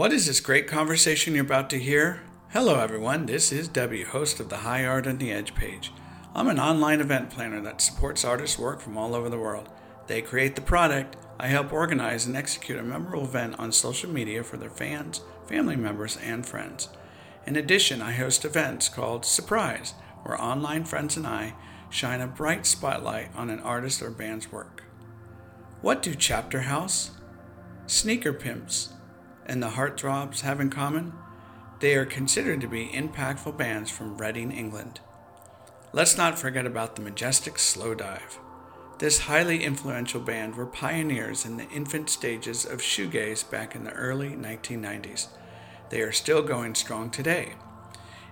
What is this great conversation you're about to hear? Hello, everyone. This is W, host of the High Art on the Edge page. I'm an online event planner that supports artists' work from all over the world. They create the product. I help organize and execute a memorable event on social media for their fans, family members, and friends. In addition, I host events called Surprise, where online friends and I shine a bright spotlight on an artist or band's work. What do Chapterhouse, Sneaker Pimps, and the Heartthrobs have in common? They are considered to be impactful bands from Reading, England. Let's not forget about the majestic Slowdive. This highly influential band were pioneers in the infant stages of shoegaze back in the early 1990s. They are still going strong today.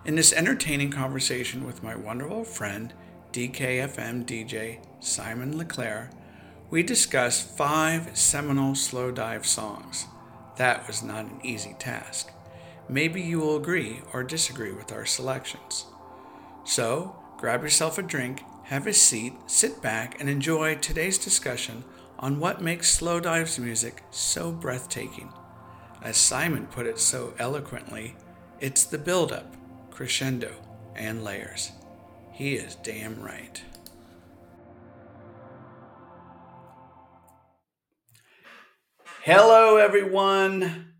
In this entertaining conversation with my wonderful friend, DKFM DJ Simon Leclerc, we discuss five seminal Slowdive songs. That was not an easy task. Maybe you will agree or disagree with our selections. So, grab yourself a drink, have a seat, sit back, and enjoy today's discussion on what makes Slowdive's music so breathtaking. As Simon put it so eloquently, it's the build-up, crescendo, and layers. He is damn right. Hello, everyone.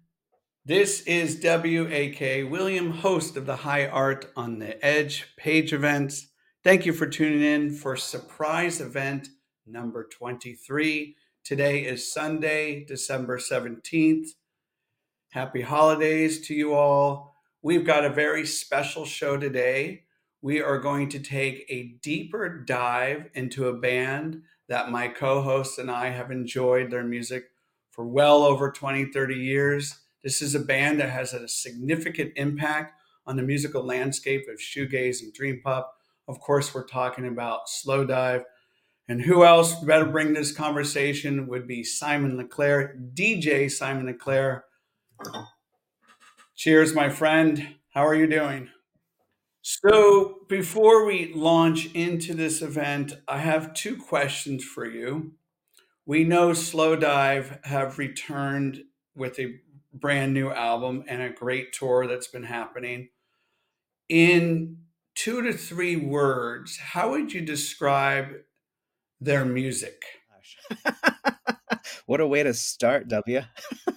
This is WAK William, host of the High Art on the Edge page events. Thank you for tuning in for surprise event number 23. Today is Sunday, December 17th. Happy holidays to you all. We've got a very special show today. We are going to take a deeper dive into a band that my co hosts and I have enjoyed their music for well over 20, 30 years. This is a band that has a significant impact on the musical landscape of shoegaze and dream pop. Of course, we're talking about Slowdive. And who else better bring this conversation would be Simon Leclerc, DJ Simon Leclerc. Cheers, my friend. How are you doing? So, before we launch into this event, I have two questions for you. We know Slowdive have returned with a brand new album and a great tour that's been happening. In two to three words, how would you describe their music? what a way to start, W.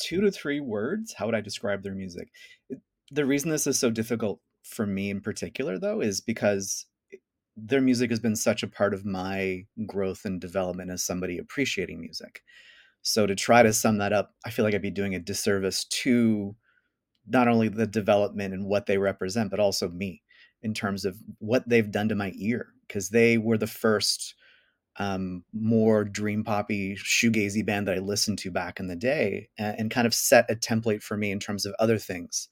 two to three words. How would I describe their music? The reason this is so difficult for me in particular, though, is because their music has been such a part of my growth and development as somebody appreciating music. So to try to sum that up, I feel like I'd be doing a disservice to not only the development and what they represent, but also me in terms of what they've done to my ear, because they were the first um, more dream poppy shoegazy band that I listened to back in the day, and, and kind of set a template for me in terms of other things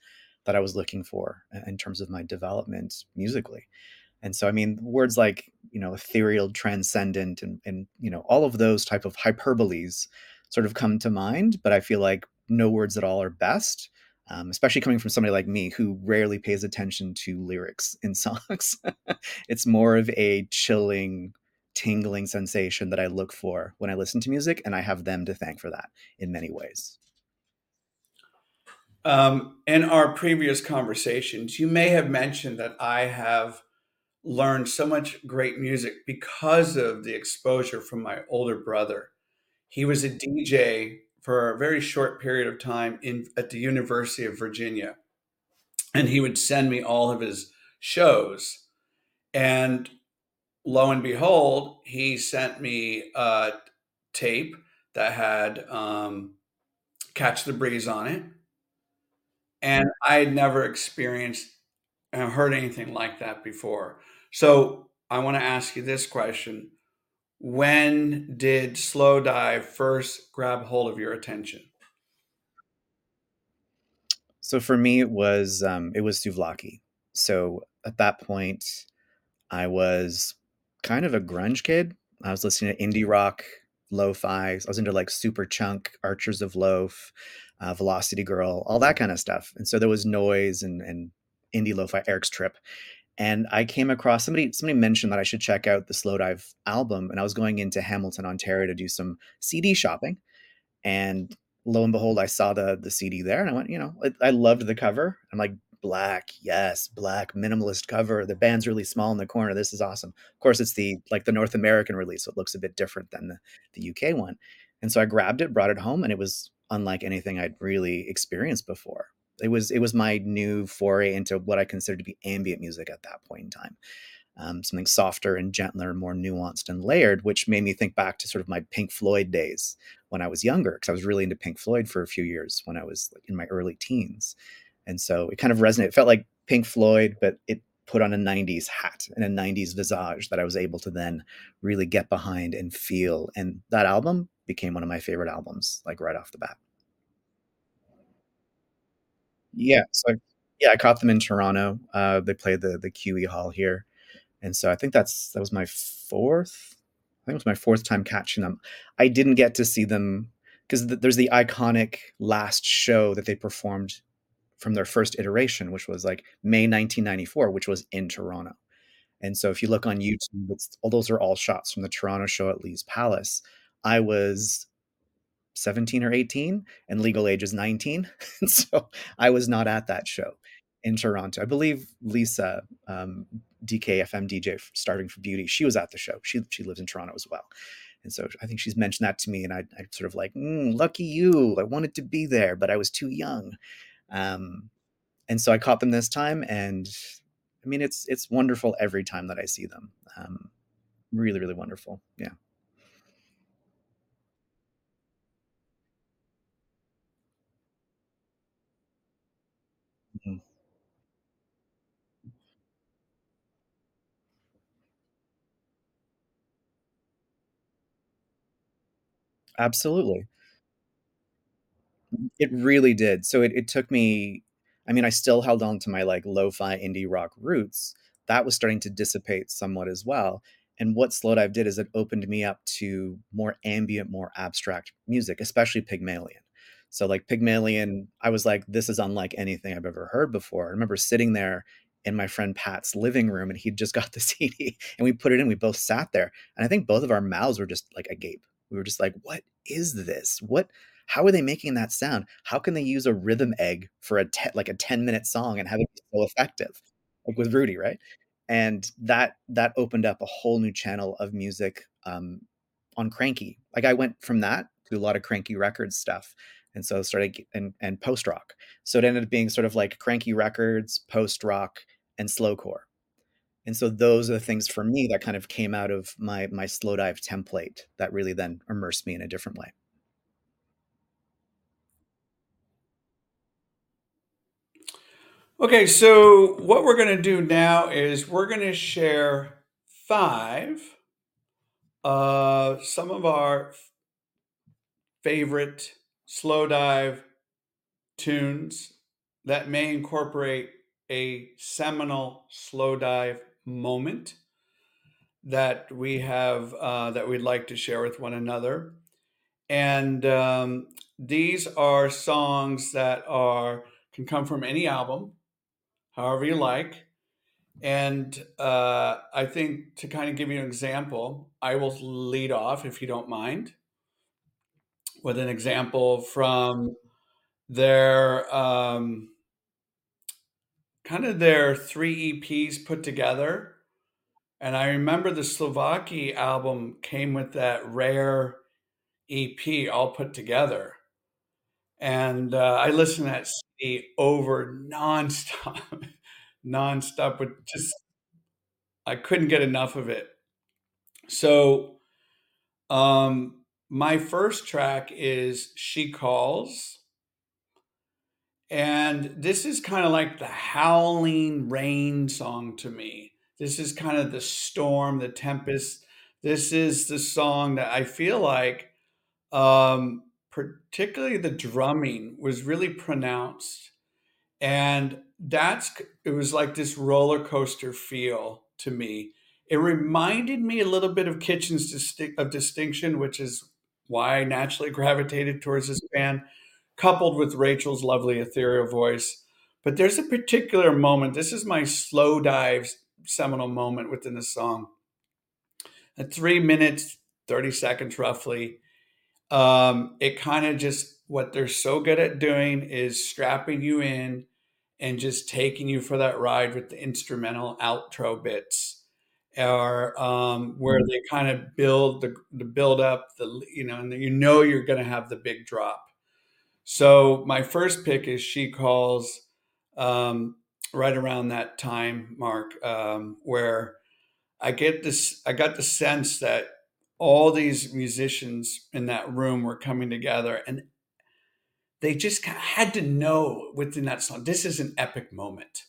that I was looking for in terms of my development musically. And so, I mean, words like, you know, ethereal, transcendent, and, and, you know, all of those type of hyperboles sort of come to mind, but I feel like no words at all are best. Um, especially coming from somebody like me who rarely pays attention to lyrics in songs. it's more of a chilling, tingling sensation that I look for when I listen to music, and I have them to thank for that in many ways. Um, in our previous conversations, you may have mentioned that I have learned so much great music because of the exposure from my older brother. He was a DJ for a very short period of time in at the University of Virginia. And he would send me all of his shows. And lo and behold, he sent me a tape that had um, Catch the Breeze on it. And I had never experienced and heard anything like that before. So I want to ask you this question. When did slow dive first grab hold of your attention? So for me, it was um, it was Souvlaki. So at that point, I was kind of a grunge kid. I was listening to indie rock, lo-fi. I was into like Superchunk, Archers of Loaf, uh, Velocity Girl, all that kind of stuff. And so there was noise and and indie lo-fi, Eric's Trip, and I came across somebody somebody mentioned that I should check out the Slowdive album, and I was going into Hamilton, Ontario to do some CD shopping. And lo and behold, I saw the the CD there, and I went, you know, I, I loved the cover. I'm like, black, yes, black minimalist cover. The band's really small in the corner. This is awesome. Of course, it's the like the North American release, so it looks a bit different than the the UK one. And so I grabbed it, brought it home, and it was unlike anything I'd really experienced before. It was it was my new foray into what I considered to be ambient music at that point in time. Um, something softer and gentler, more nuanced and layered, which made me think back to sort of my Pink Floyd days when I was younger, because I was really into Pink Floyd for a few years when I was in my early teens. And so it kind of resonated. It felt like Pink Floyd, but it put on a 90s hat and a 90s visage that I was able to then really get behind and feel. And that album became one of my favorite albums, like right off the bat. Yeah, so yeah, I caught them in Toronto. Uh, they played the the QE Hall here, and so I think that's that was my fourth. I think it was my fourth time catching them. I didn't get to see them because th- there's the iconic last show that they performed from their first iteration, which was like May 1994, which was in Toronto. And so if you look on YouTube, it's all those are all shots from the Toronto show at Lee's Palace. I was 17 or 18 and legal age is 19 and so i was not at that show in toronto. I believe lisa um, dkfm dj starting for beauty she was at the show. She, she lives in toronto as well. And so i think she's mentioned that to me and i, I sort of like mm, lucky you i wanted to be there but i was too young. Um, and so i caught them this time and i mean it's it's wonderful every time that i see them. Um, really really wonderful. Yeah absolutely It really did. So it, it took me, I mean, I still held on to my like lo-fi indie rock roots. That was starting to dissipate somewhat as well. And what slow dive did is it opened me up to more ambient, more abstract music, especially Pygmalion. So like Pygmalion, I was like, this is unlike anything I've ever heard before. I remember sitting there in my friend Pat's living room and he'd just got the CD and we put it in. We both sat there. And I think both of our mouths were just like agape. We were just like, what is this? What how are they making that sound? How can they use a rhythm egg for a te- like a 10 minute song and have it be so effective? Like with Rutti, right? And that that opened up a whole new channel of music um, on Kranky. Like I went from that to a lot of Kranky Records stuff, and so started and and post rock. So it ended up being sort of like Kranky Records, post rock, and slowcore. And so those are the things for me that kind of came out of my my slow dive template that really then immersed me in a different way. Okay, so what we're going to do now is we're going to share five uh, some of our favorite slow dive tunes that may incorporate a seminal Slowdive moment that we have uh, that we'd like to share with one another. And um, these are songs that are can come from any album however you like. And uh, I think to kind of give you an example, I will lead off, if you don't mind, with an example from their um, kind of their three EPs put together. And I remember the Souvlaki album came with that rare EP all put together. And uh, I listened to that CD over nonstop, nonstop, but just I couldn't get enough of it. So, um, my first track is She Calls. And this is kind of like the howling rain song to me. This is kind of the storm, the tempest. This is the song that I feel like um, particularly the drumming was really pronounced and that's it was like this roller coaster feel to me it reminded me a little bit of kitchens Disti- of distinction which is why i naturally gravitated towards this band coupled with rachel's lovely ethereal voice. But there's a particular moment this is my Slowdive seminal moment within the song. At three minutes 30 seconds roughly Um, it kind of just what they're so good at doing is strapping you in and just taking you for that ride with the instrumental outro bits. Or um, where they kind of build the, the build up the you know and you know you're going to have the big drop so my first pick is she calls um, right around that time mark um, where i get this i got the sense that all these musicians in that room were coming together and they just had to know within that song this is an epic moment.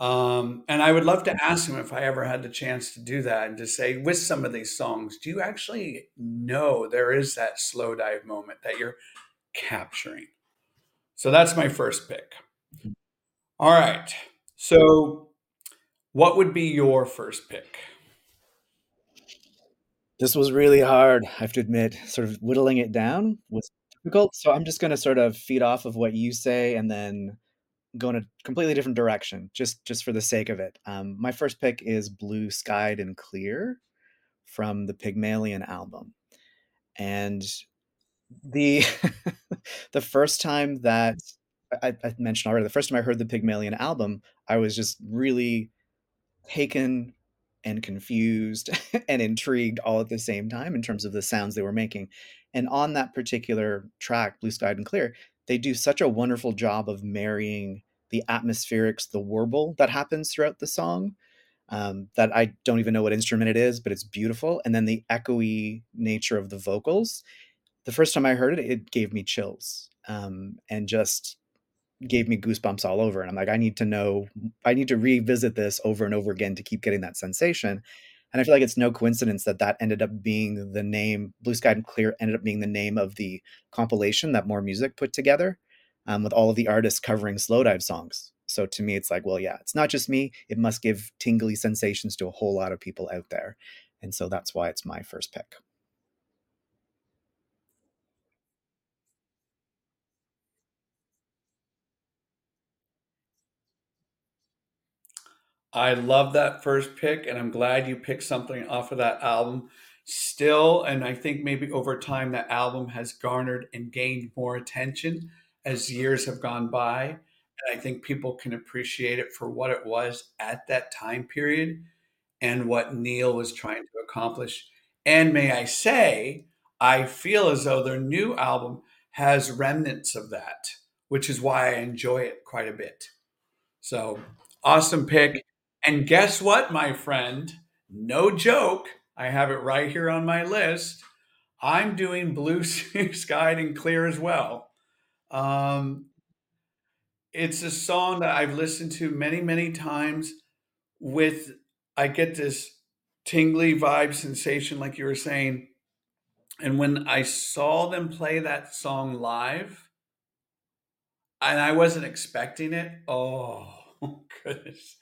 Um, and I would love to ask him if I ever had the chance to do that and to say, with some of these songs, do you actually know there is that slow dive moment that you're capturing? So that's my first pick. All right. So, what would be your first pick? This was really hard, I have to admit. Sort of whittling it down was difficult. So, I'm just going to sort of feed off of what you say and then go in a completely different direction just just for the sake of it. Um, my first pick is Blue Skied and Clear from the Pygmalion album. And the the first time that I, I mentioned already, the first time I heard the Pygmalion album, I was just really taken and confused and intrigued all at the same time in terms of the sounds they were making. And on that particular track, Blue Sky and Clear, they do such a wonderful job of marrying the atmospherics, the warble that happens throughout the song. Um, that I don't even know what instrument it is, but it's beautiful. And then the echoey nature of the vocals. The first time I heard it, it gave me chills um, and just gave me goosebumps all over. And I'm like, I need to know, I need to revisit this over and over again to keep getting that sensation. And I feel like it's no coincidence that that ended up being the name, Blue Sky and Clear ended up being the name of the compilation that Morr Music put together um, with all of the artists covering Slowdive songs. So to me, it's like, well, yeah, it's not just me. It must give tingly sensations to a whole lot of people out there. And so that's why it's my first pick. I love that first pick, and I'm glad you picked something off of that album. Still, and I think maybe over time that album has garnered and gained more attention as years have gone by. And I think people can appreciate it for what it was at that time period and what Neil was trying to accomplish. And may I say, I feel as though their new album has remnants of that, which is why I enjoy it quite a bit. So, awesome pick. And guess what, my friend? No joke. I have it right here on my list. I'm doing Blue Skied and Clear as well. Um, it's a song that I've listened to many, many times with I get this tingly vibe sensation, like you were saying. And when I saw them play that song live, and I wasn't expecting it, oh goodness,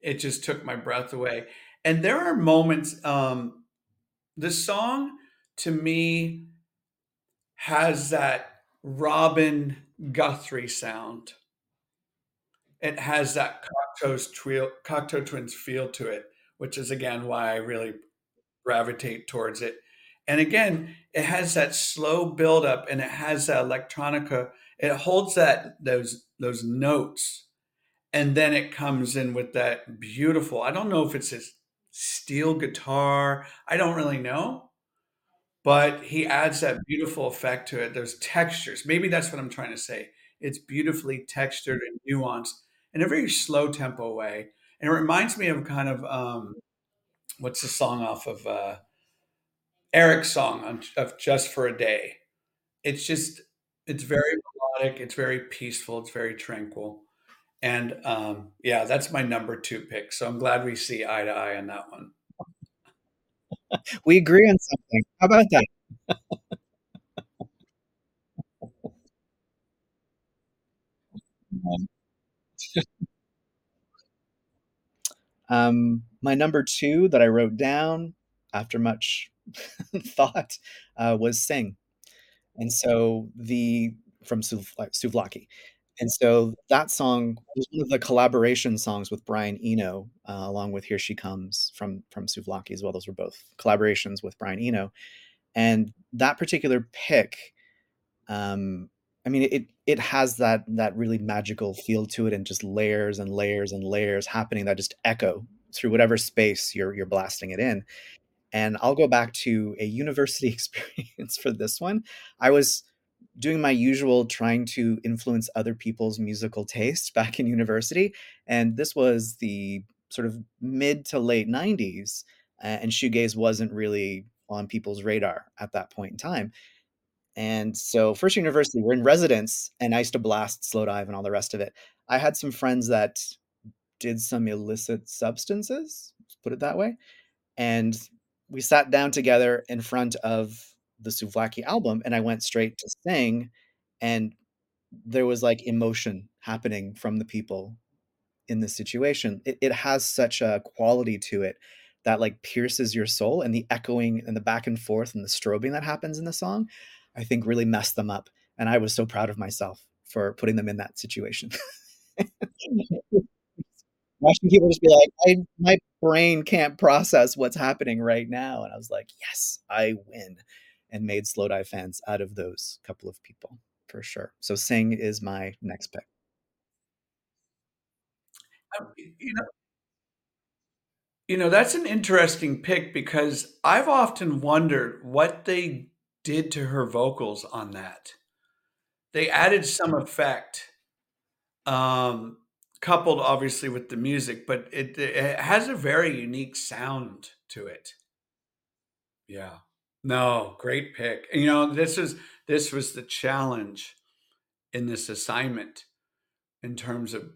it just took my breath away. And there are moments, um, the song to me has that Robin Guthrie sound. It has that Cocteau's Cocteau, Cocteau Twins feel to it, which is again why I really gravitate towards it. And again, it has that slow build up and it has that electronica. It holds that those those notes and then it comes in with that beautiful i don't know if it's a steel guitar i don't really know but he adds that beautiful effect to it there's textures. Maybe that's what i'm trying to say. It's beautifully textured and nuanced in a very slow tempo way. And it reminds me of kind of um, what's the song off of uh, erik's song on, of just for a day? It's just it's very melodic it's very peaceful it's very tranquil and um, yeah, that's my number two pick. So I'm glad we see eye to eye on that one. we agree on something. How about that? um, my number two that I wrote down after much thought uh, was "Sing," and so the from Souvlaki. And so that song was one of the collaboration songs with Brian Eno, uh, along with "Here She Comes" from from Souvlaki as well. Those were both collaborations with Brian Eno. and that particular pick um i mean it it has that that really magical feel to it and just layers and layers and layers happening that just echo through whatever space you're you're blasting it in and i'll go back to a university experience for this one i was doing my usual trying to influence other people's musical tastes back in university and this was the sort of mid to late 90s and shoegaze wasn't really on people's radar at that point in time. And so first university we're in residence and i used to blast Slowdive and all the rest of it. I had some friends that did some illicit substances put it that way and we sat down together in front of the Souvlaki album and I went straight to sing and there was like emotion happening from the people in this situation. It, it has such a quality to it that like pierces your soul and the echoing and the back and forth and the strobing that happens in the song, I think really messed them up. And I was so proud of myself for putting them in that situation. watching people just be like, I, my brain can't process what's happening right now. And I was like, yes, I win. And made Slowdive fans out of those couple of people for sure. So Sing is my next pick. Um, you know, you know, that's an interesting pick because I've often wondered what they did to her vocals on that. They added some effect. Um, coupled obviously with the music, but it, it has a very unique sound to it. Yeah. No, great pick. You know, this is this was the challenge in this assignment in terms of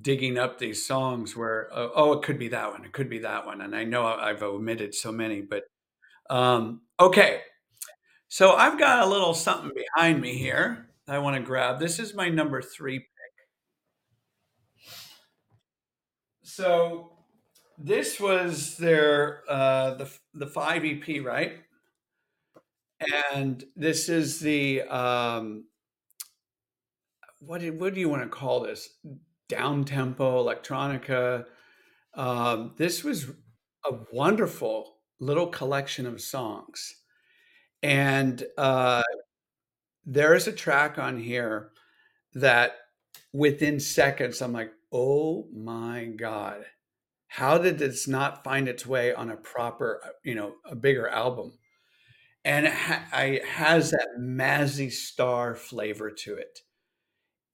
digging up these songs where uh, oh it could be that one it could be that one and i know i've omitted so many but um okay so i've got a little something behind me here i want to grab this is my number three pick So this was their uh, the the five EP, right? And this is the um, what do, what do you want to call this? Down tempo electronica. Um, this was a wonderful little collection of songs, and uh, there is a track on here that within seconds I'm like, oh my God, how did this not find its way on a proper, uh, you know, a bigger album? And it, ha- has that Mazzy Star flavor to it.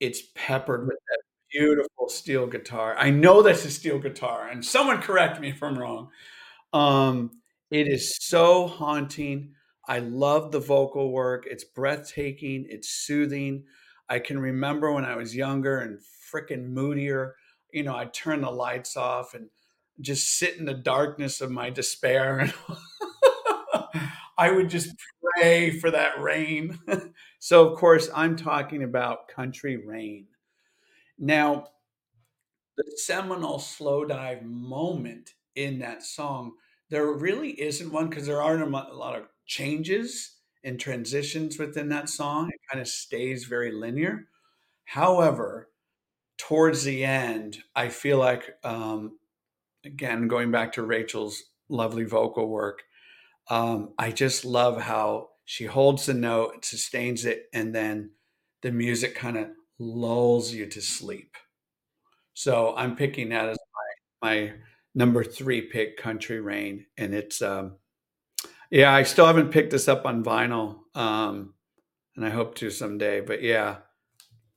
It's peppered with that beautiful steel guitar. I know that's a steel guitar, and someone correct me if I'm wrong. Um, it is so haunting. I love the vocal work. It's breathtaking. It's soothing. I can remember when I was younger and freaking moodier. You know, I'd turn the lights off and just sit in the darkness of my despair. And I would just pray for that rain. so, of course, I'm talking about Country Rain. Now, the seminal slow dive moment in that song, there really isn't one because there aren't a lot of changes and transitions within that song. It kind of stays very linear. However, towards the end, I feel like, um, again, going back to Rachel's lovely vocal work, um, I just love how she holds the note, sustains it, and then the music kind of lulls you to sleep. So I'm picking that as my, my number three pick, Country Rain, and it's um, yeah, I still haven't picked this up on vinyl, um, and I hope to someday. But yeah,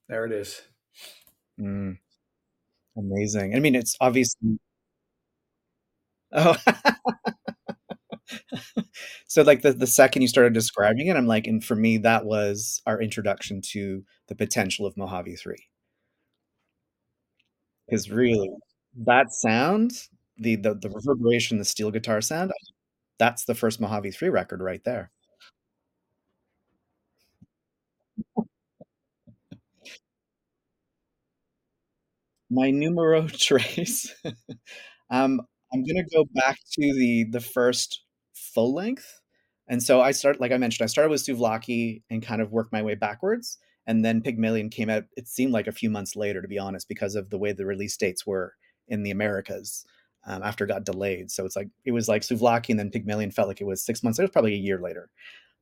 there it is. Mm, amazing. I mean, it's obviously. Oh, so like the the second you started describing it, I'm like, and for me, that was our introduction to the potential of Mojave Three. Because really, that sound, the the the reverberation, the steel guitar sound, that's the first Mojave Three record right there. My numero tres. um, I'm gonna go back to the the first full length. And so I start like I mentioned, I started with Souvlaki and kind of worked my way backwards. And then Pygmalion came out, it seemed like a few months later, to be honest, because of the way the release dates were in the Americas um, after it got delayed. So it's like it was like Souvlaki and then Pygmalion felt like it was six months. It was probably a year later.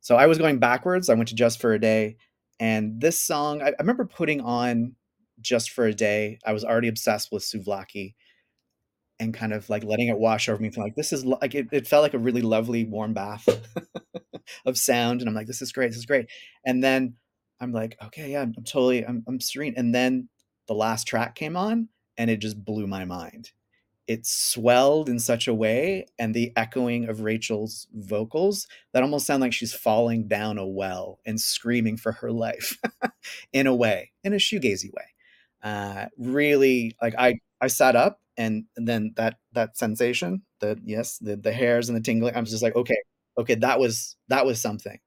So I was going backwards. I went to Just for a Day, and this song I, I remember putting on Just for a Day. I was already obsessed with Souvlaki and kind of like letting it wash over me. Feeling like this is like it, it felt like a really lovely warm bath of sound, and I'm like, this is great, this is great. And then I'm like, okay, yeah, I'm totally, I'm, I'm serene. And then the last track came on, and it just blew my mind it swelled in such a way and the echoing of Rachel's vocals that almost sound like she's falling down a well and screaming for her life in a way, in a shoegazy way. Uh, really, like I, I sat up and, then that that sensation, the yes, the the hairs and the tingling. I'm just like, okay, okay, that was that was something.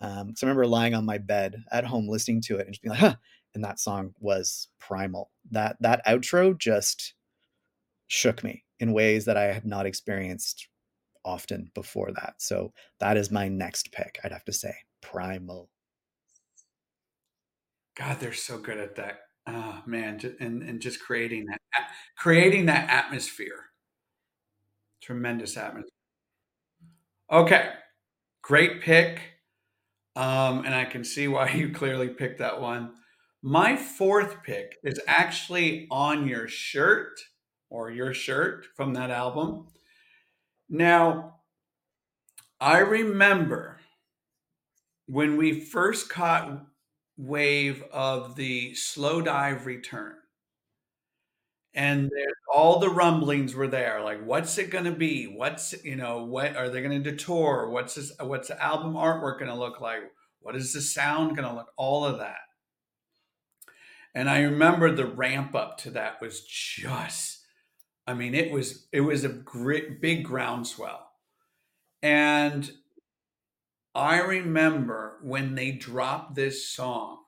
Um, so I remember lying on my bed at home listening to it and just being like, huh. And that song was primal. That that outro just shook me in ways that I had not experienced often before that. So that is my next pick, I'd have to say. Primal. God, they're so good at that. Oh man, and and just creating that creating that atmosphere. Tremendous atmosphere. Okay. Great pick. Um, and I can see why you clearly picked that one. My fourth pick is actually on your shirt or your shirt from that album. Now, I remember when we first caught wave of the slow dive return. And mm-hmm. all the rumblings were there like what's it going to be? What's you know what are they going to detour? what's this what's the album artwork going to look like? What is the sound going to look all of that. And i remember the ramp up to that was just I mean, it was it was a great big groundswell. And I remember when they dropped this song,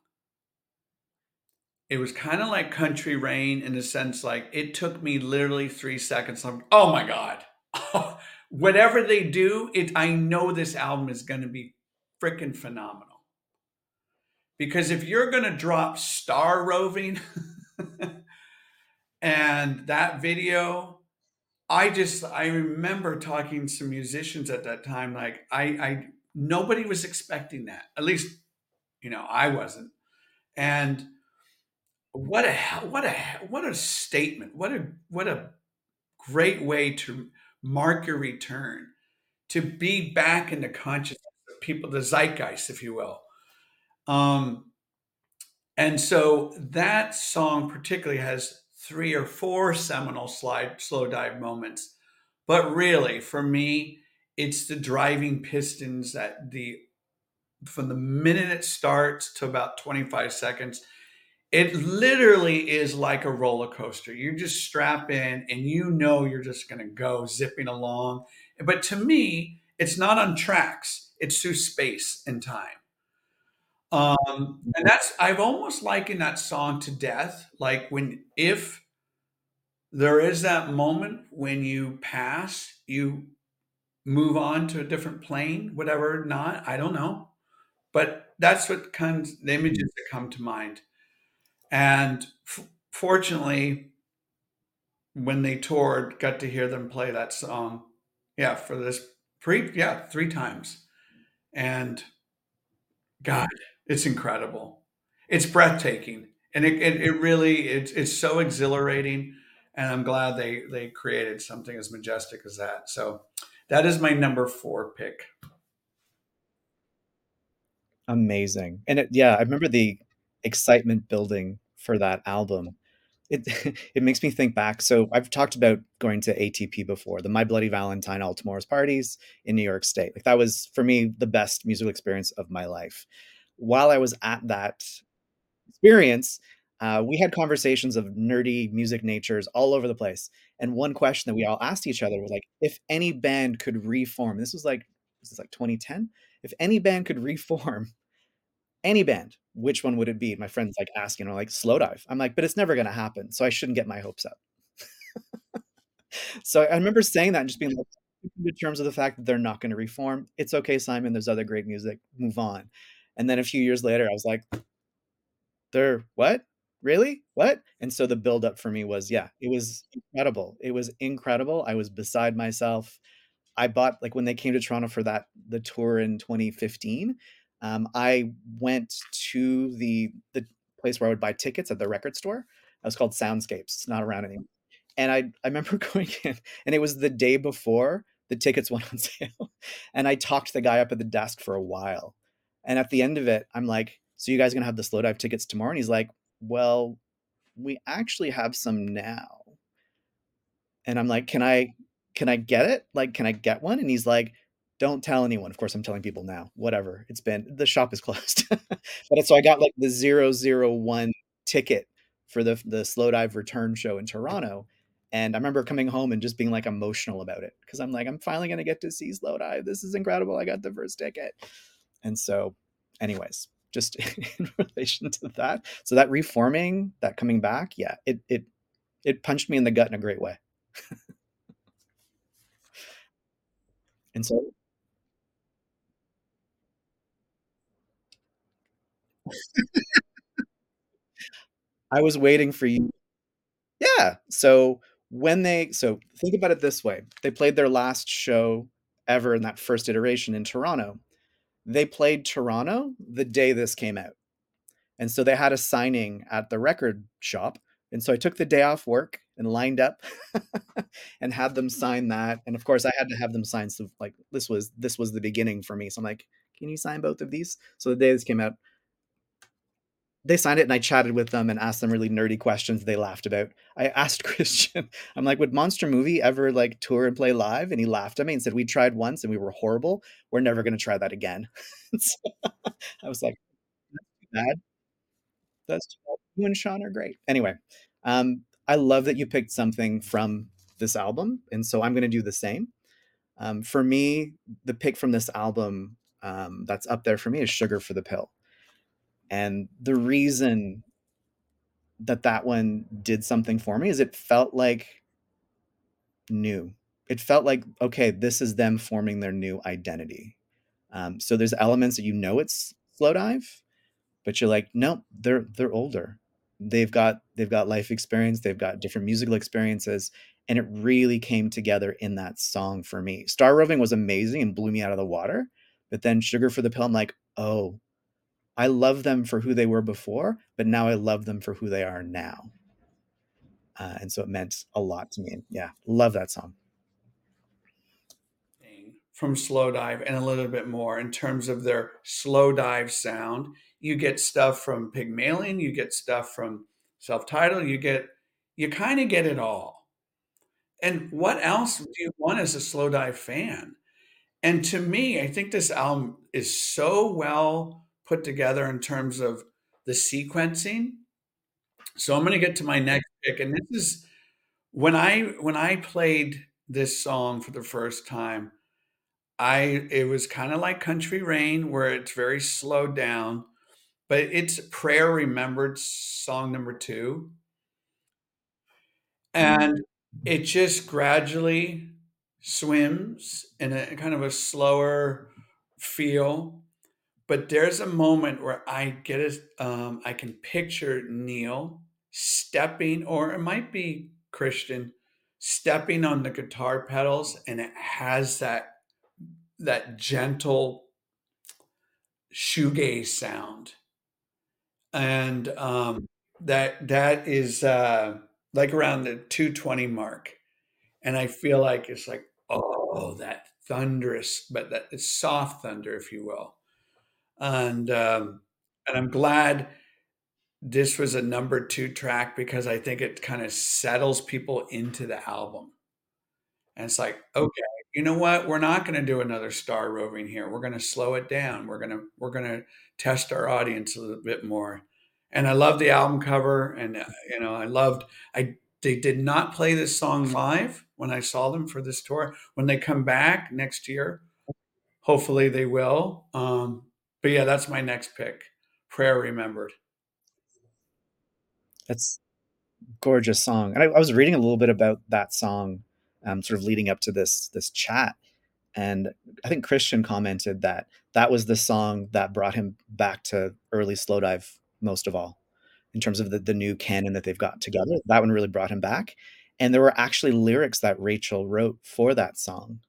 it was kind of like Country Rain in the sense like it took me literally three seconds. I'm, oh my God. Whatever they do, it I know this album is gonna be freaking phenomenal. Because if you're gonna drop Star Roving And that video, I just I remember talking to some musicians at that time. Like I, I nobody was expecting that. At least, you know, I wasn't. And what a what a what a statement! What a what a great way to mark your return, to be back in the consciousness of people, the zeitgeist, if you will. Um, and so that song particularly has three or four seminal slide slow dive moments. But really, for me, it's the driving pistons that the from the minute it starts to about 25 seconds, it literally is like a roller coaster. You just strap in and you know you're just going to go zipping along. But to me, it's not on tracks, it's through space and time. Um, and that's I've almost likened that song to death. Like when if there is that moment when you pass, you move on to a different plane, whatever not, I don't know. But that's what comes the images that come to mind. And f- fortunately, when they toured, got to hear them play that song. Yeah, for this pre yeah, three times. And God, it's incredible. It's breathtaking. And it, it, it really it's it's so exhilarating. And I'm glad they they created something as majestic as that. So that is my number four pick. Amazing. And it, yeah, I remember the excitement building for that album. It it makes me think back. So I've talked about going to ATP before, the My Bloody Valentine All Tomorrow's parties in New York State. Like that was for me the best musical experience of my life while I was at that experience, uh, we had conversations of nerdy music natures all over the place. And one question that we all asked each other was like, if any band could reform, this was like, this is like 2010. If any band could reform, any band, which one would it be? My friend's like asking, or like Slowdive. I'm like, but it's never going to happen. So I shouldn't get my hopes up. so I remember saying that and just being like, in terms of the fact that they're not going to reform. It's okay, Simon. There's other great music. Move on. And then a few years later, I was like, they're what? Really? What? And so the buildup for me was, yeah, it was incredible. It was incredible. I was beside myself. I bought like when they came to Toronto for that the tour in 2015. Um, I went to the the place where I would buy tickets at the record store. It was called Soundscapes. It's not around anymore. And I I remember going in, and it was the day before the tickets went on sale, and I talked the guy up at the desk for a while. And at the end of it, I'm like, "So you guys gonna have the slow dive tickets tomorrow?" And he's like, "Well, we actually have some now." And I'm like, "Can I can I get it? Like, can I get one?" And he's like, "Don't tell anyone." Of course, I'm telling people now. Whatever. It's been the shop is closed. but so I got like the 001 ticket for the the slow dive return show in Toronto. And I remember coming home and just being like emotional about it because I'm like, I'm finally gonna get to see Slowdive. This is incredible. I got the first ticket. And so, anyways, just in relation to that, so that reforming, that coming back, yeah, it it it punched me in the gut in a great way. and so I was waiting for you. Yeah. So when they so think about it this way. They played their last show ever in that first iteration in Toronto. They played Toronto the day this came out. And so they had a signing at the record shop. And so I took the day off work and lined up and had them mm-hmm. sign that. And of course I had to have them sign so like this was this was the beginning for me. So I'm like, can you sign both of these? So the day this came out, they signed it and I chatted with them and asked them really nerdy questions they laughed about. I asked Christian, I'm like, would Monster Movie ever like tour and play live? And he laughed at me and said, We tried once and we were horrible. We're never going to try that again. so I was like, That's bad. That's you and Sean are great. Anyway, um, I love that you picked something from this album. And so I'm going to do the same. Um, for me, the pick from this album um, that's up there for me is Sugar for the Pill. And the reason that that one did something for me is it felt like new. It felt like, okay, this is them forming their new identity. Um, so there's elements that you know it's Slowdive, but you're like, nope, they're they're older. They've got they've got life experience, they've got different musical experiences, and it really came together in that song for me. Star Roving was amazing and blew me out of the water, but then Sugar for the Pill, I'm like, oh, I love them for who they were before, but now I love them for who they are now. Uh, and so it meant a lot to me. And Yeah, love that song. From Slow Dive and a little bit more in terms of their slow dive sound. You get stuff from Pygmalion, you get stuff from self titled, you get, you kind of get it all. And what else do you want as a slow dive fan? And to me, I think this album is so well put together in terms of the sequencing. So I'm going to get to my next pick, and this is when I when I played this song for the first time. I it was kind of like Country Rain, where it's very slowed down, but it's Prayer Remembered song number two, and it just gradually swims in a kind of a slower feel but there's a moment where I get it. Um, I can picture Neil stepping, or it might be Christian stepping on the guitar pedals, and it has that that gentle shoegaze sound, and um, that that is uh, like around the 220 mark, and I feel like it's like oh that thunderous, but that it's soft thunder, if you will and um, and I'm glad this was a number two track because I think it kind of settles people into the album. And it's like, okay, you know what? We're not going to do another star roving here. We're going to slow it down. We're going to we're going to test our audience a little bit more. And I love the album cover, and uh, you know, I loved. I they did not play this song live when I saw them for this tour. When they come back next year, hopefully they will. Um, but yeah, that's my next pick. Prayer Remembered. That's gorgeous song. And I, I was reading a little bit about that song, um, sort of leading up to this this chat, and I think Christian commented that that was the song that brought him back to early Slowdive most of all, in terms of the the new canon that they've got together. That one really brought him back, and there were actually lyrics that Rachel wrote for that song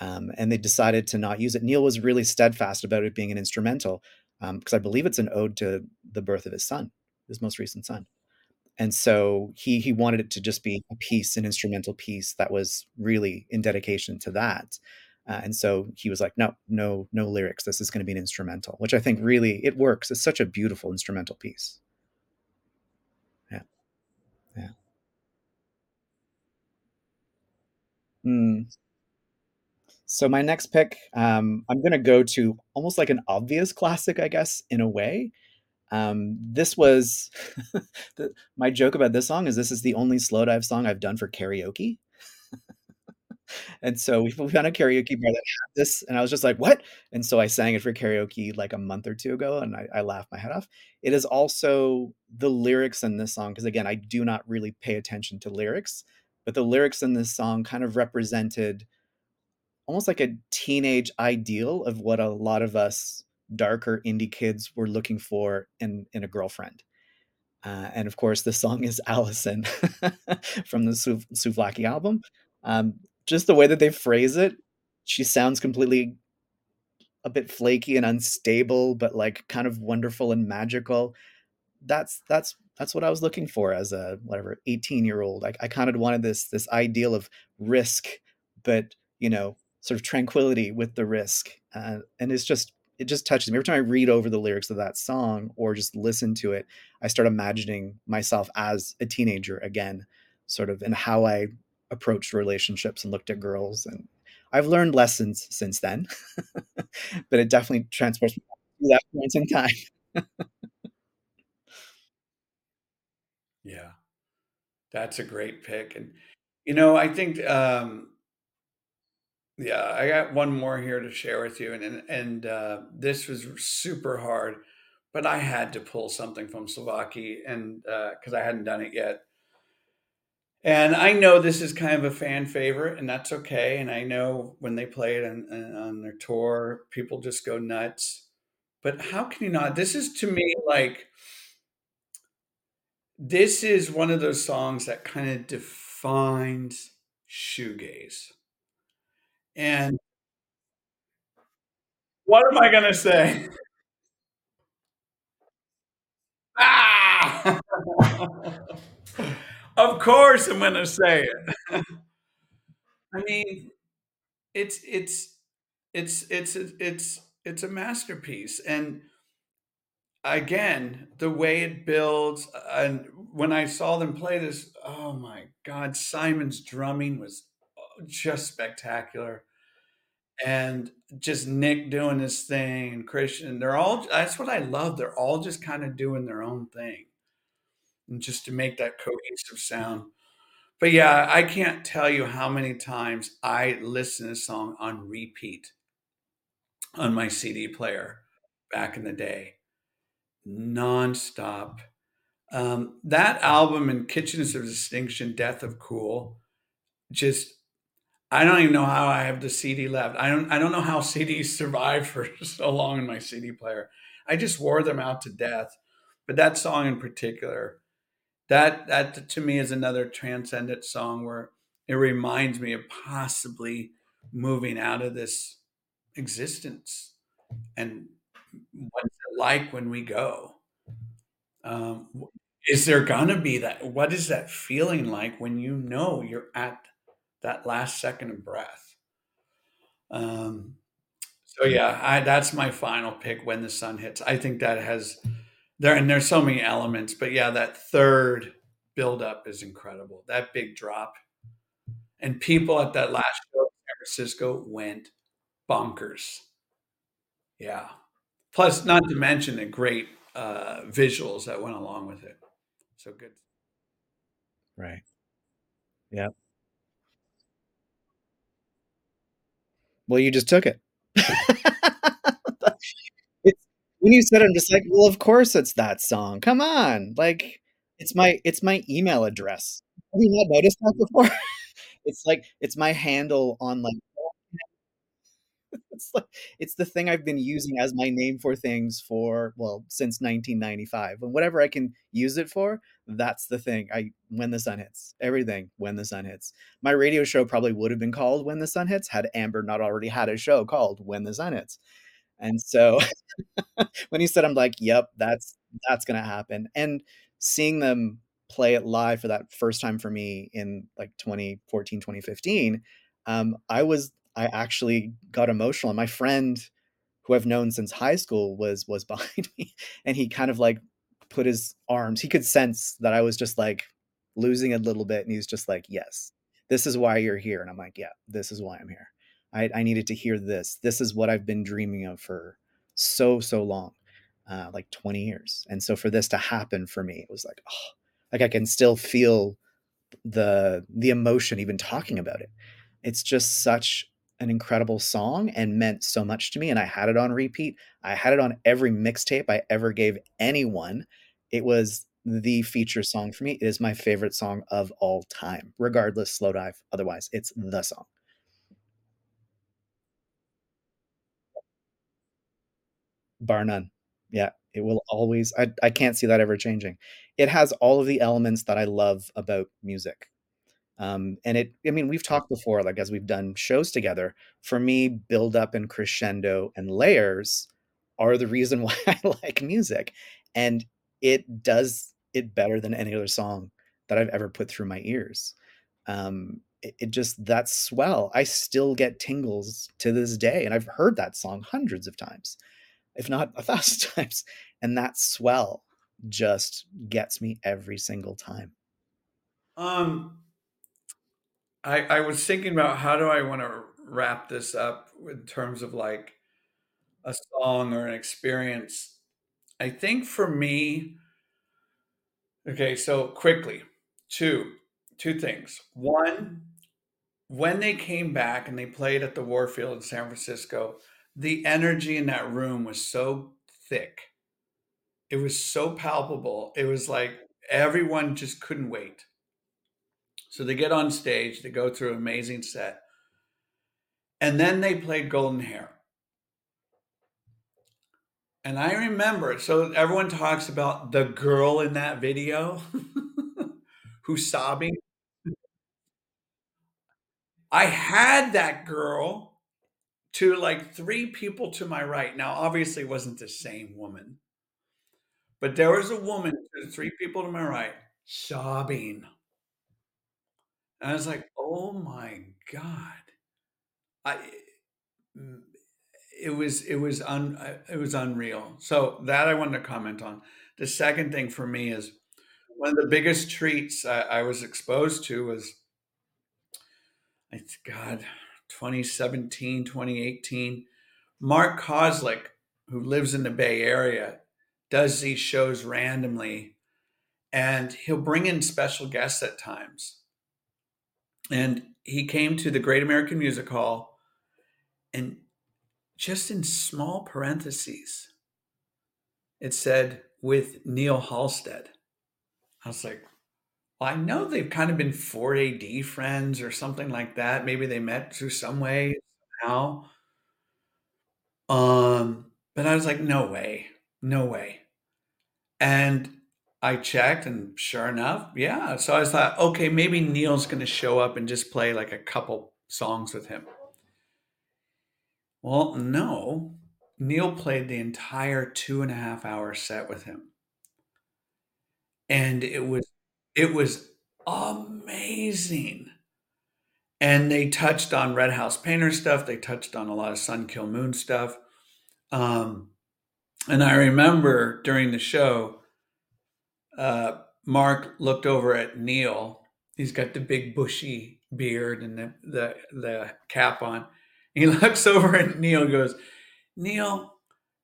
um, and they decided to not use it. Neil was really steadfast about it being an instrumental because um, I believe it's an ode to the birth of his son, his most recent son. And so he he wanted it to just be a piece, an instrumental piece that was really in dedication to that. Uh, and so he was like, no, no, no lyrics. This is going to be an instrumental, which I think really it works. It's such a beautiful instrumental piece. Yeah, yeah. Mm. So my next pick, um, I'm going to go to almost like an obvious classic, I guess, in a way. Um, this was the, my joke about this song is this is the only Slowdive song I've done for karaoke. and so we found a karaoke bar that had this, and I was just like, "What?" And so I sang it for karaoke like a month or two ago, and I, I laughed my head off. It is also the lyrics in this song because again, I do not really pay attention to lyrics, but the lyrics in this song kind of represented almost like a teenage ideal of what a lot of us darker indie kids were looking for in in a girlfriend. Uh, and of course, the song is Alison from the Su- Souvlaki album. Um, just the way that they phrase it, she sounds completely a bit flaky and unstable, but like kind of wonderful and magical. That's that's that's what I was looking for as a whatever 18 year old. I, I kind of wanted this this ideal of risk, but you know, sort of tranquility with the risk. Uh, and it's just it just touches me every time I read over the lyrics of that song or just listen to it. I start imagining myself as a teenager again, sort of, and how I approached relationships and looked at girls. And I've learned lessons since then, but it definitely transports me to that point in time. yeah, that's a great pick, and you know, I think um, yeah, I got one more here to share with you, and and, and uh, this was super hard, but I had to pull something from Souvlaki, and because uh, I hadn't done it yet, and I know this is kind of a fan favorite, and that's okay. And I know when they play it on, on their tour, people just go nuts. But how can you not? This is to me like this is one of those songs that kind of defines shoegaze. And what am I going to say? Ah! of course I'm going to say it. I mean, it's it's it's it's it's it's a masterpiece and again, the way it builds and when I saw them play this, oh my god, Simon's drumming was just spectacular and just Nick doing his thing and Christian. They're all that's what I love. They're all just kind of doing their own thing. And just to make that cohesive sound. But yeah, I can't tell you how many times I listen to a song on repeat on my CD player back in the day. Nonstop. Um, that album and Kitchens of Distinction, Death of Cool, just I don't even know how I have the CD left. I don't I don't know how CDs survived for so long in my CD player. I just wore them out to death. But that song in particular, that that to me is another transcendent song where it reminds me of possibly moving out of this existence and what's it like when we go. Um, is there gonna be that? What is that feeling like when you know you're at that last second of breath. Um, so yeah, I, that's my final pick. When the sun hits, I think that has there, and there's so many elements, but yeah, that third buildup is incredible. That big drop, and people at that last show in San Francisco went bonkers. Yeah. Plus, not to mention the great uh, visuals that went along with it. So good. Right. Yeah. Well, you just took it. when you said it, I'm just like, well, of course it's that song. Come on. Like it's my it's my email address. Have you not noticed that before? it's like it's my handle on like It's like it's the thing I've been using as my name for things for, well, since 1995. And whatever I can use it for, that's the thing. I when the sun hits. Everything when the sun hits. My radio show probably would have been called When the Sun Hits had Amber not already had a show called When the Sun Hits. And so when he said I'm like, "Yep, that's that's going to happen." And seeing them play it live for that first time for me in like 2014, 2015, um, I was I actually got emotional. And my friend who I've known since high school was was behind me and he kind of like put his arms he could sense that I was just like losing a little bit and he's just like yes this is why you're here and I'm like yeah this is why I'm here. I, I needed to hear this. This is what I've been dreaming of for so so long uh, like 20 years. And so for this to happen for me it was like oh like I can still feel the the emotion even talking about it. It's just such an incredible song and meant so much to me. And I had it on repeat. I had it on every mixtape I ever gave anyone. It was the feature song for me. It is my favorite song of all time, regardless, Slowdive, Otherwise, it's the song. Bar none. Yeah, it will always, I, I can't see that ever changing. It has all of the elements that I love about music um, and it, I mean, we've talked before, like as we've done shows together. For me, build up and crescendo and layers are the reason why I like music, and it does it better than any other song that I've ever put through my ears. Um, it, it just that swell. I still get tingles to this day, and I've heard that song hundreds of times, if not a thousand times. And that swell just gets me every single time. Um, I, I was thinking about how do I want to wrap this up in terms of like a song or an experience. I think for me, okay, so quickly, two two things. One, when they came back and they played at the Warfield in San Francisco, the energy in that room was so thick. It was so palpable. It was like everyone just couldn't wait. So they get on stage, they go through an amazing set. And then they played Golden Hair. And I remember, so everyone talks about the girl in that video who's sobbing. I had that girl to like three people to my right. Now, obviously, it wasn't the same woman, but there was a woman to three people to my right sobbing. And I was like, "Oh my god." I mm, it was it was un it was unreal. So that I wanted to comment on. The second thing for me is one of the biggest treats I, I was exposed to was it's God 2017 2018 Mark Kozelek who lives in the Bay Area does these shows randomly and he'll bring in special guests at times and he came to the Great American Music Hall and just in small parentheses, it said with Neil Halstead. I was like, well, I know they've kind of been 4AD friends or something like that. Maybe they met through some way somehow. Um, but I was like, no way, no way. And I checked, and sure enough, yeah. So I thought, okay, maybe Neil's going to show up and just play like a couple songs with him. Well, no. Neil played the entire two and a half hour set with him. And it was it was amazing. And they touched on Red House Painter stuff. They touched on a lot of Sun Kil Moon stuff. Um, and I remember during the show, uh, Mark looked over at Neil. He's got the big bushy beard and the the, the cap on. He looks over at Neil and goes, Neil,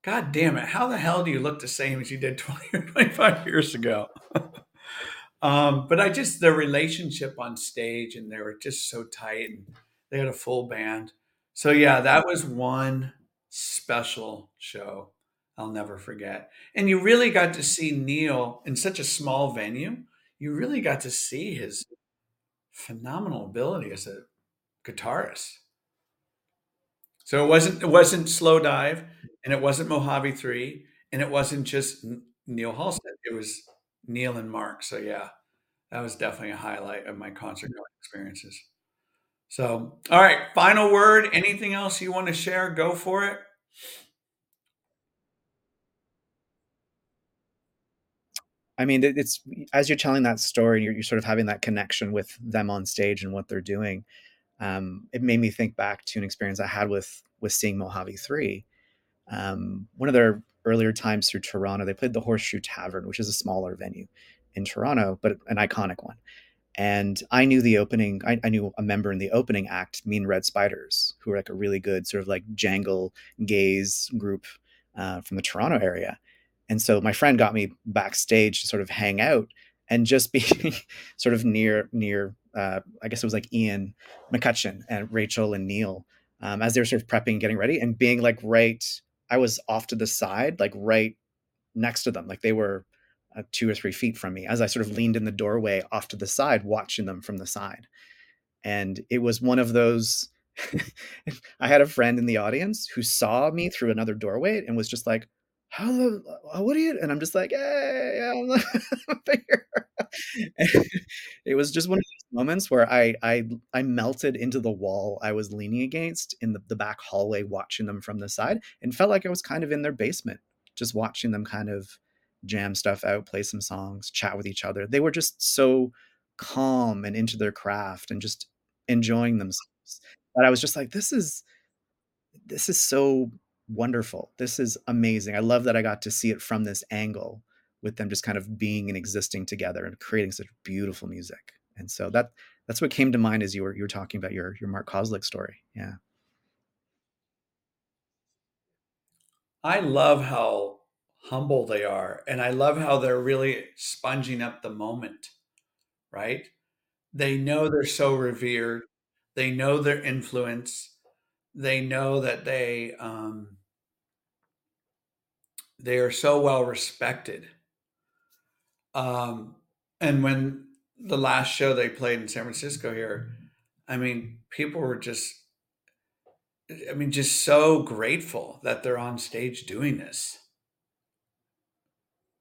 God damn it, how the hell do you look the same as you did 20 or 25 years ago? um, but I just, the relationship on stage and they were just so tight and they had a full band. So yeah, that was one special show. I'll never forget. And you really got to see Neil in such a small venue. You really got to see his phenomenal ability as a guitarist. So it wasn't it wasn't Slowdive, and it wasn't Mojave Three, and it wasn't just Neil Halstead. It was Neil and Mark. So yeah, that was definitely a highlight of my concert experiences. So, all right, final word. Anything else you want to share? Go for it. I mean, it's as you're telling that story, you're, you're sort of having that connection with them on stage and what they're doing. Um, it made me think back to an experience I had with with seeing Mojave Three. Um, one of their earlier times through Toronto, they played the Horseshoe Tavern, which is a smaller venue in Toronto, but an iconic one. And I knew the opening, I, I, knew a member in the opening act, Mean Red Spiders, who were like a really good sort of like jangle gaze group uh, from the Toronto area. And so my friend got me backstage to sort of hang out and just be sort of near, near, uh, I guess it was like Ian McCutcheon and Rachel and Neil um, as they were sort of prepping, getting ready, and being like right, I was off to the side, like right next to them. Like they were uh, two or three feet from me as I sort of leaned in the doorway off to the side, watching them from the side. And it was one of those. I had a friend in the audience who saw me through another doorway and was just like, "How the uh, what are you?" And I'm just like, "Hey, I'm here." it was just one of those moments where I I I melted into the wall I was leaning against in the, the back hallway, watching them from the side, and felt like I was kind of in their basement, just watching them kind of jam stuff out, play some songs, chat with each other. They were just so calm and into their craft and just enjoying themselves. That I was just like, this is this is so wonderful. This is amazing. I love that I got to see it from this angle with them just kind of being and existing together and creating such beautiful music. And so that that's what came to mind as you were you were talking about your your Mark Kozelek story. Yeah. I love how humble they are. And I love how they're really sponging up the moment, right? They know they're so revered. They know their influence. They know that they um, they are so well respected. Um, and when the last show they played in San Francisco here, I mean, people were just, I mean, just so grateful that they're on stage doing this.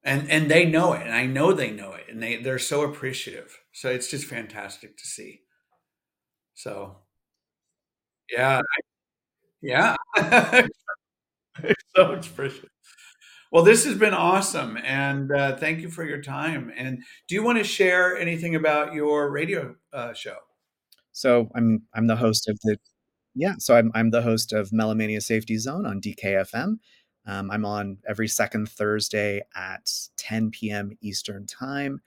And and they know it and i know they know it and they they're so appreciative. So it's just fantastic to see. So yeah yeah. So expressive well this has been awesome and uh, thank you for your time and do you want to share anything about your radio uh, show so i'm i'm the host of the yeah so i'm, I'm the host of melomania safety zone on dkfm um, I'm on every second Thursday at 10 p.m. Eastern time.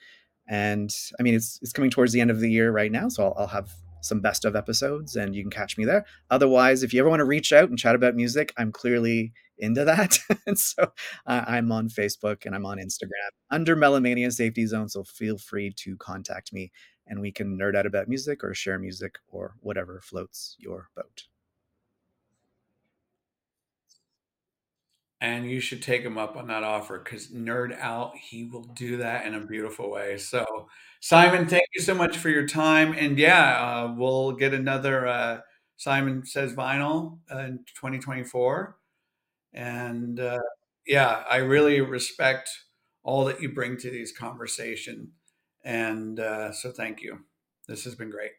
And I mean, it's, it's coming towards the end of the year right now, so I'll, I'll have some best of episodes and you can catch me there. Otherwise, if you ever want to reach out and chat about music, I'm clearly into that. and so uh, I'm on Facebook and I'm on Instagram under Melomania Safety Zone. So feel free to contact me and we can nerd out about music or share music or whatever floats your boat. And you should take him up on that offer because nerd out he will do that in a beautiful way. So simon thank you so much for your time and yeah uh, we'll get another uh, simon says vinyl uh, in 2024 and uh, yeah i really respect all that you bring to these conversation and uh, so thank you. This has been great.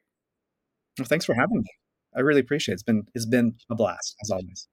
Well, thanks for having me. I really appreciate it. It's been it's been a blast as always